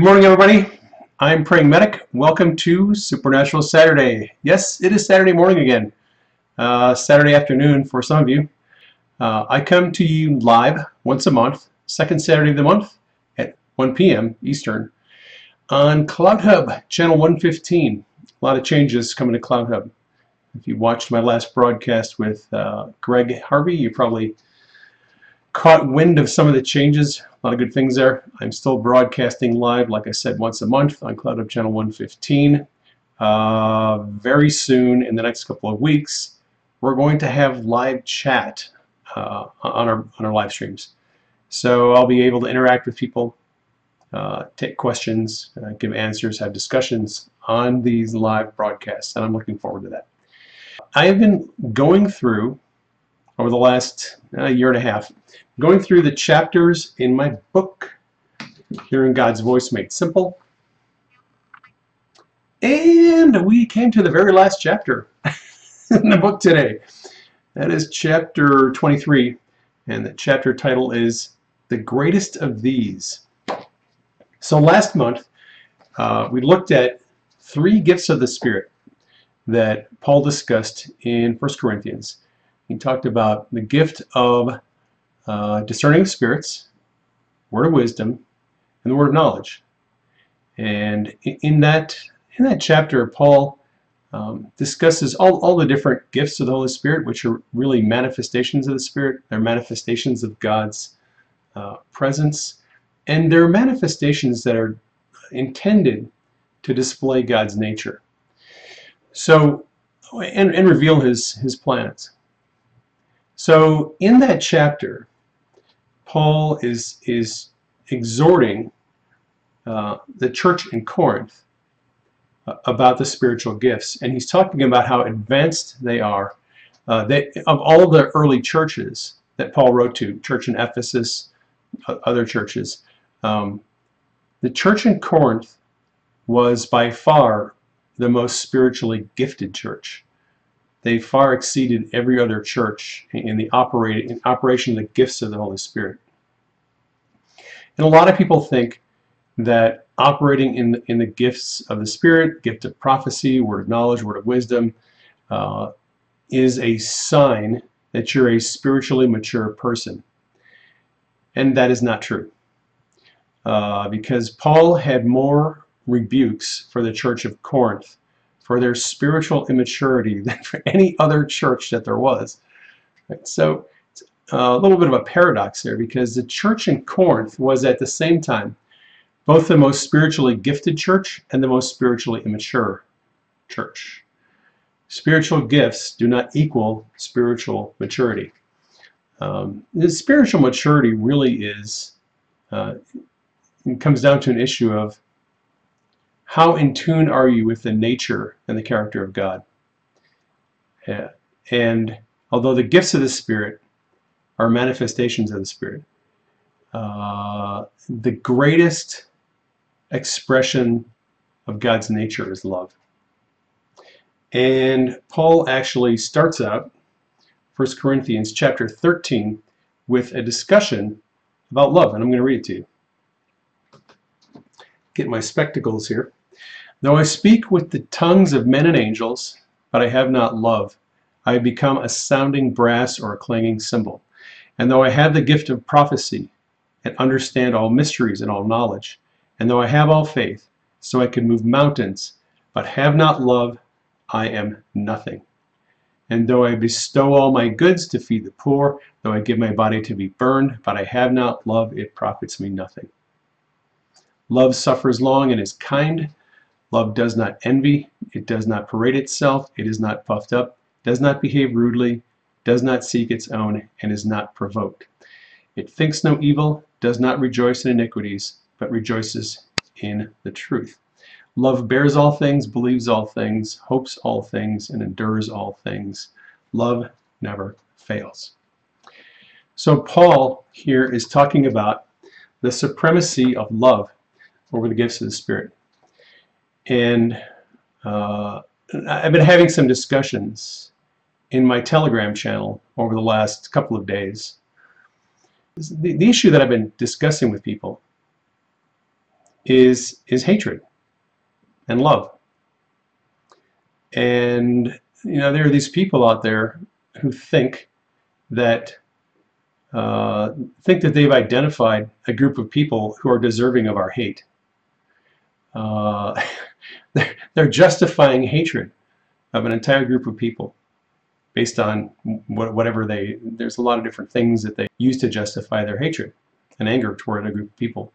Good morning, everybody. I'm Praying Medic. Welcome to Supernatural Saturday. Yes, it is Saturday morning again. Uh, Saturday afternoon for some of you. Uh, I come to you live once a month, second Saturday of the month at 1 p.m. Eastern on CloutHub, channel 115. A lot of changes coming to CloutHub. If you watched my last broadcast with uh, Greg Harvey, you probably caught wind of some of the changes. A lot of good things there. I'm still broadcasting live, like I said, once a month on CloutHub channel 115. Uh, very soon, in the next couple of weeks, we're going to have live chat uh, on our on our live streams. So I'll be able to interact with people, uh, take questions, uh, give answers, have discussions on these live broadcasts, and I'm looking forward to that. I have been going through over the last uh, year and a half, going through the chapters in my book, Hearing God's Voice Made Simple. And we came to the very last chapter in the book today. That is chapter 23, and the chapter title is The Greatest of These. So last month, uh, we looked at three gifts of the Spirit that Paul discussed in 1 Corinthians. He talked about the gift of uh, discerning spirits, word of wisdom, and the word of knowledge. And in that in that chapter, Paul um, discusses all, all the different gifts of the Holy Spirit, which are really manifestations of the Spirit. They're manifestations of God's uh, presence, and they're manifestations that are intended to display God's nature. So, and, and reveal His His plans. So in that chapter, Paul is, is exhorting uh, the church in Corinth uh, about the spiritual gifts. And he's talking about how advanced they are. Uh, they, of all the early churches that Paul wrote to, church in Ephesus, other churches, um, the church in Corinth was by far the most spiritually gifted church they far exceeded every other church in the operate, in operation of the gifts of the Holy Spirit. And a lot of people think that operating in the, in the gifts of the Spirit, gift of prophecy, word of knowledge, word of wisdom, uh, is a sign that you're a spiritually mature person. And that is not true. Uh, because Paul had more rebukes for the church of Corinth for their spiritual immaturity than for any other church that there was. So uh, a little bit of a paradox there because the church in Corinth was at the same time both the most spiritually gifted church and the most spiritually immature church. Spiritual gifts do not equal spiritual maturity. Um, the spiritual maturity really is, uh, comes down to an issue of how in tune are you with the nature and the character of God? And although the gifts of the Spirit are manifestations of the Spirit, uh, the greatest expression of God's nature is love. And Paul actually starts out 1 Corinthians chapter 13 with a discussion about love, and I'm going to read it to you. Get my spectacles here. Though I speak with the tongues of men and angels, but I have not love, I become a sounding brass or a clanging cymbal. And though I have the gift of prophecy, and understand all mysteries and all knowledge, and though I have all faith, so I can move mountains, but have not love, I am nothing. And though I bestow all my goods to feed the poor, though I give my body to be burned, but I have not love, it profits me nothing. Love suffers long and is kind. Love does not envy, it does not parade itself, it is not puffed up, does not behave rudely, does not seek its own, and is not provoked. It thinks no evil, does not rejoice in iniquities, but rejoices in the truth. Love bears all things, believes all things, hopes all things, and endures all things. Love never fails. So Paul here is talking about the supremacy of love over the gifts of the Spirit and uh, I've been having some discussions in my Telegram channel over the last couple of days. The, the issue that I've been discussing with people is is hatred and love. And you know there are these people out there who think that uh, think that they've identified a group of people who are deserving of our hate. Uh, they're justifying hatred of an entire group of people based on whatever they, there's a lot of different things that they use to justify their hatred and anger toward a group of people.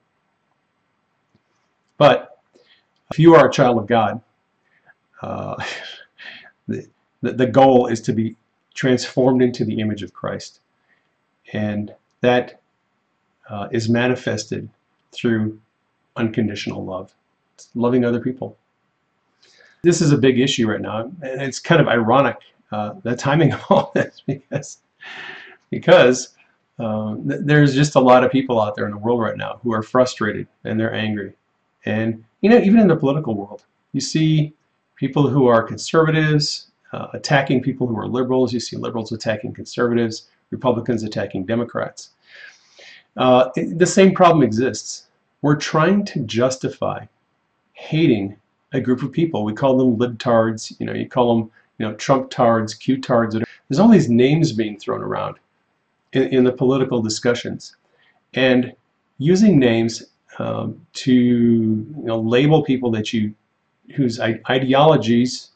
But if you are a child of God, uh, the, the goal is to be transformed into the image of Christ. And that uh, is manifested through unconditional love, it's loving other people. This is a big issue right now, and it's kind of ironic uh, the timing of all this because because um, th there's just a lot of people out there in the world right now who are frustrated and they're angry, and you know even in the political world, you see people who are conservatives uh, attacking people who are liberals. You see liberals attacking conservatives. Republicans attacking Democrats. Uh, the same problem exists. We're trying to justify hating a group of people. We call them libtards, you know, you call them, you know, Trump-tards, Q-tards. There's all these names being thrown around in, in the political discussions. And using names um, to you know, label people that you whose ideologies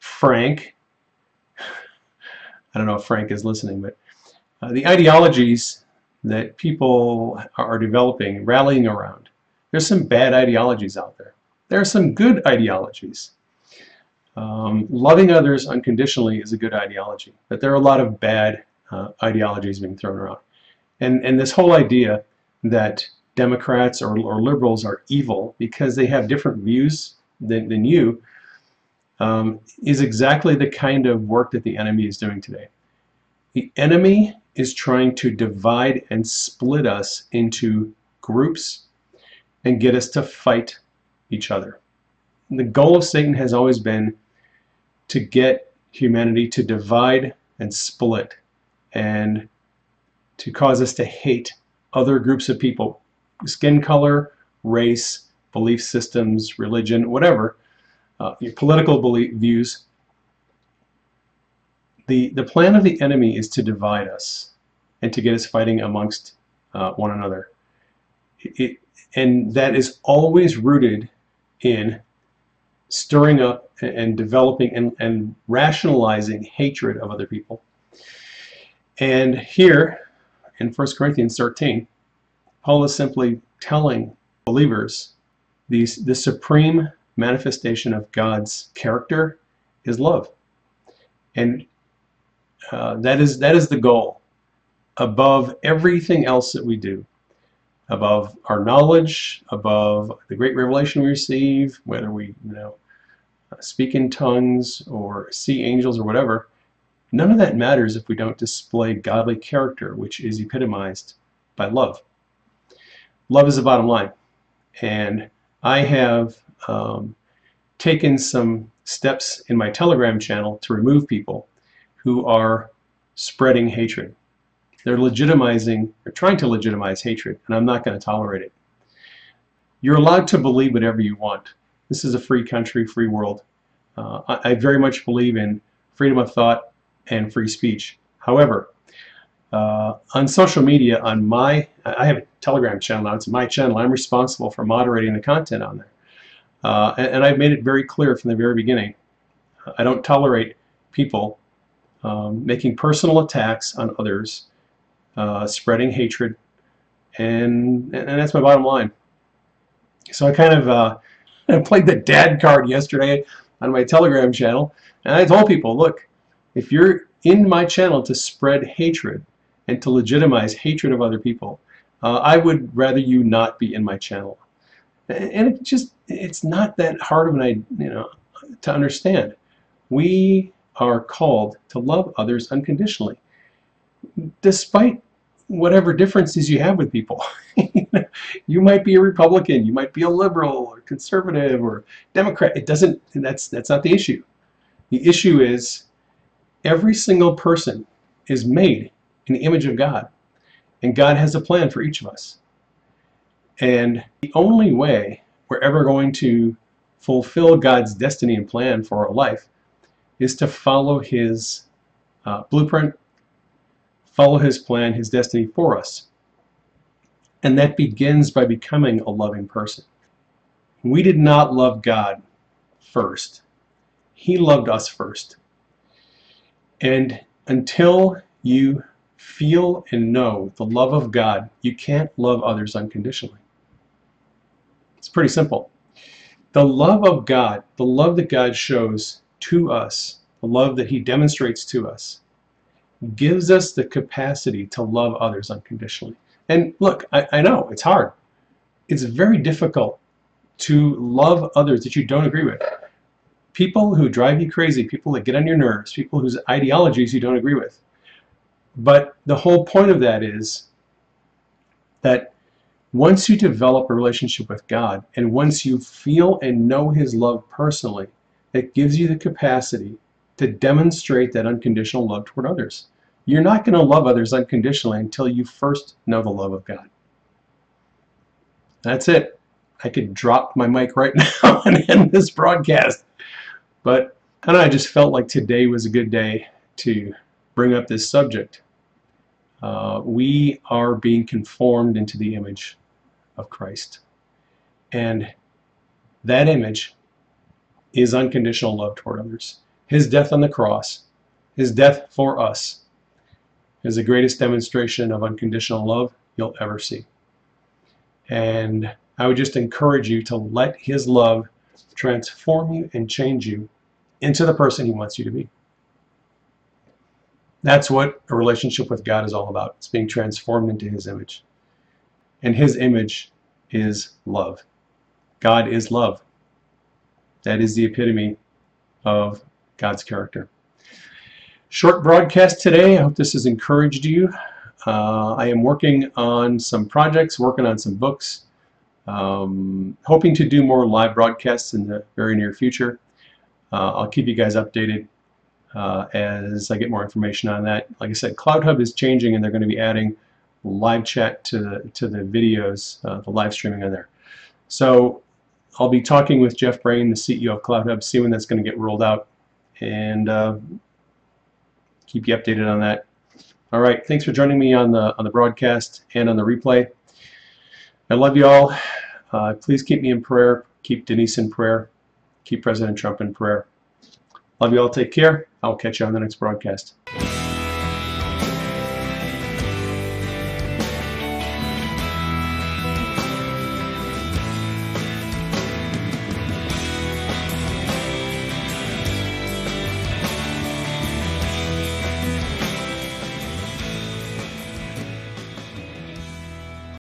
Frank I don't know if Frank is listening but uh, the ideologies that people are developing, rallying around. There's some bad ideologies out there. There are some good ideologies. Um, loving others unconditionally is a good ideology, but there are a lot of bad uh, ideologies being thrown around. And, and this whole idea that Democrats or, or liberals are evil because they have different views than, than you um, is exactly the kind of work that the enemy is doing today. The enemy is trying to divide and split us into groups and get us to fight each other. And the goal of Satan has always been to get humanity to divide and split and to cause us to hate other groups of people, skin color, race, belief systems, religion, whatever, uh, your political belief, views, the, the plan of the enemy is to divide us and to get us fighting amongst uh, one another. It, and that is always rooted in stirring up and developing and, and rationalizing hatred of other people. And here in 1 Corinthians 13, Paul is simply telling believers these, the supreme manifestation of God's character is love. And uh, that is that is the goal above everything else that we do above our knowledge above the great revelation we receive whether we you know speak in tongues or see angels or whatever none of that matters if we don't display godly character which is epitomized by love love is the bottom line and I have um, taken some steps in my telegram channel to remove people who are spreading hatred. They're legitimizing, they're trying to legitimize hatred, and I'm not going to tolerate it. You're allowed to believe whatever you want. This is a free country, free world. Uh, I, I, very much believe in freedom of thought and free speech. However, uh, on social media, on my, I have a Telegram channel now, it's my channel, I'm responsible for moderating the content on there. Uh, and, and I've made it very clear from the very beginning, I don't tolerate people um, making personal attacks on others, uh, spreading hatred, and, and that's my bottom line. So I kind of uh, I played the dad card yesterday on my Telegram channel, and I told people, look, if you're in my channel to spread hatred and to legitimize hatred of other people, uh, I would rather you not be in my channel. And it just, it's not that hard of an you know, to understand. We are called to love others unconditionally, despite whatever differences you have with people. you might be a Republican, you might be a liberal or conservative or Democrat. It doesn't, that's, that's not the issue. The issue is every single person is made in the image of God. And God has a plan for each of us. And the only way we're ever going to fulfill God's destiny and plan for our life is to follow His uh, blueprint, follow His plan, His destiny for us. And that begins by becoming a loving person. We did not love God first. He loved us first. And until you feel and know the love of God, you can't love others unconditionally. It's pretty simple. The love of God, the love that God shows to us, the love that He demonstrates to us, gives us the capacity to love others unconditionally. And look, I, I know it's hard. It's very difficult to love others that you don't agree with. People who drive you crazy, people that get on your nerves, people whose ideologies you don't agree with. But the whole point of that is that once you develop a relationship with God and once you feel and know His love personally, it gives you the capacity to demonstrate that unconditional love toward others. You're not going to love others unconditionally until you first know the love of God. That's it. I could drop my mic right now and end this broadcast. But I, know, I just felt like today was a good day to bring up this subject. Uh, we are being conformed into the image of Christ. And that image is unconditional love toward others. His death on the cross, his death for us, is the greatest demonstration of unconditional love you'll ever see. And I would just encourage you to let his love transform you and change you into the person he wants you to be. That's what a relationship with God is all about. It's being transformed into his image. And his image is love. God is love. That is the epitome of God's character. Short broadcast today. I hope this has encouraged you. Uh, I am working on some projects, working on some books, um, hoping to do more live broadcasts in the very near future. Uh, I'll keep you guys updated uh, as I get more information on that. Like I said, CloutHub is changing and they're going to be adding live chat to the, to the videos, uh, the live streaming on there. So I'll be talking with Jeff Brain, the CEO of CloutHub, see when that's going to get rolled out and uh, keep you updated on that. All right, thanks for joining me on the on the broadcast and on the replay. I love you all. Uh, please keep me in prayer. Keep Denise in prayer. Keep President Trump in prayer. Love you all. Take care. I'll catch you on the next broadcast.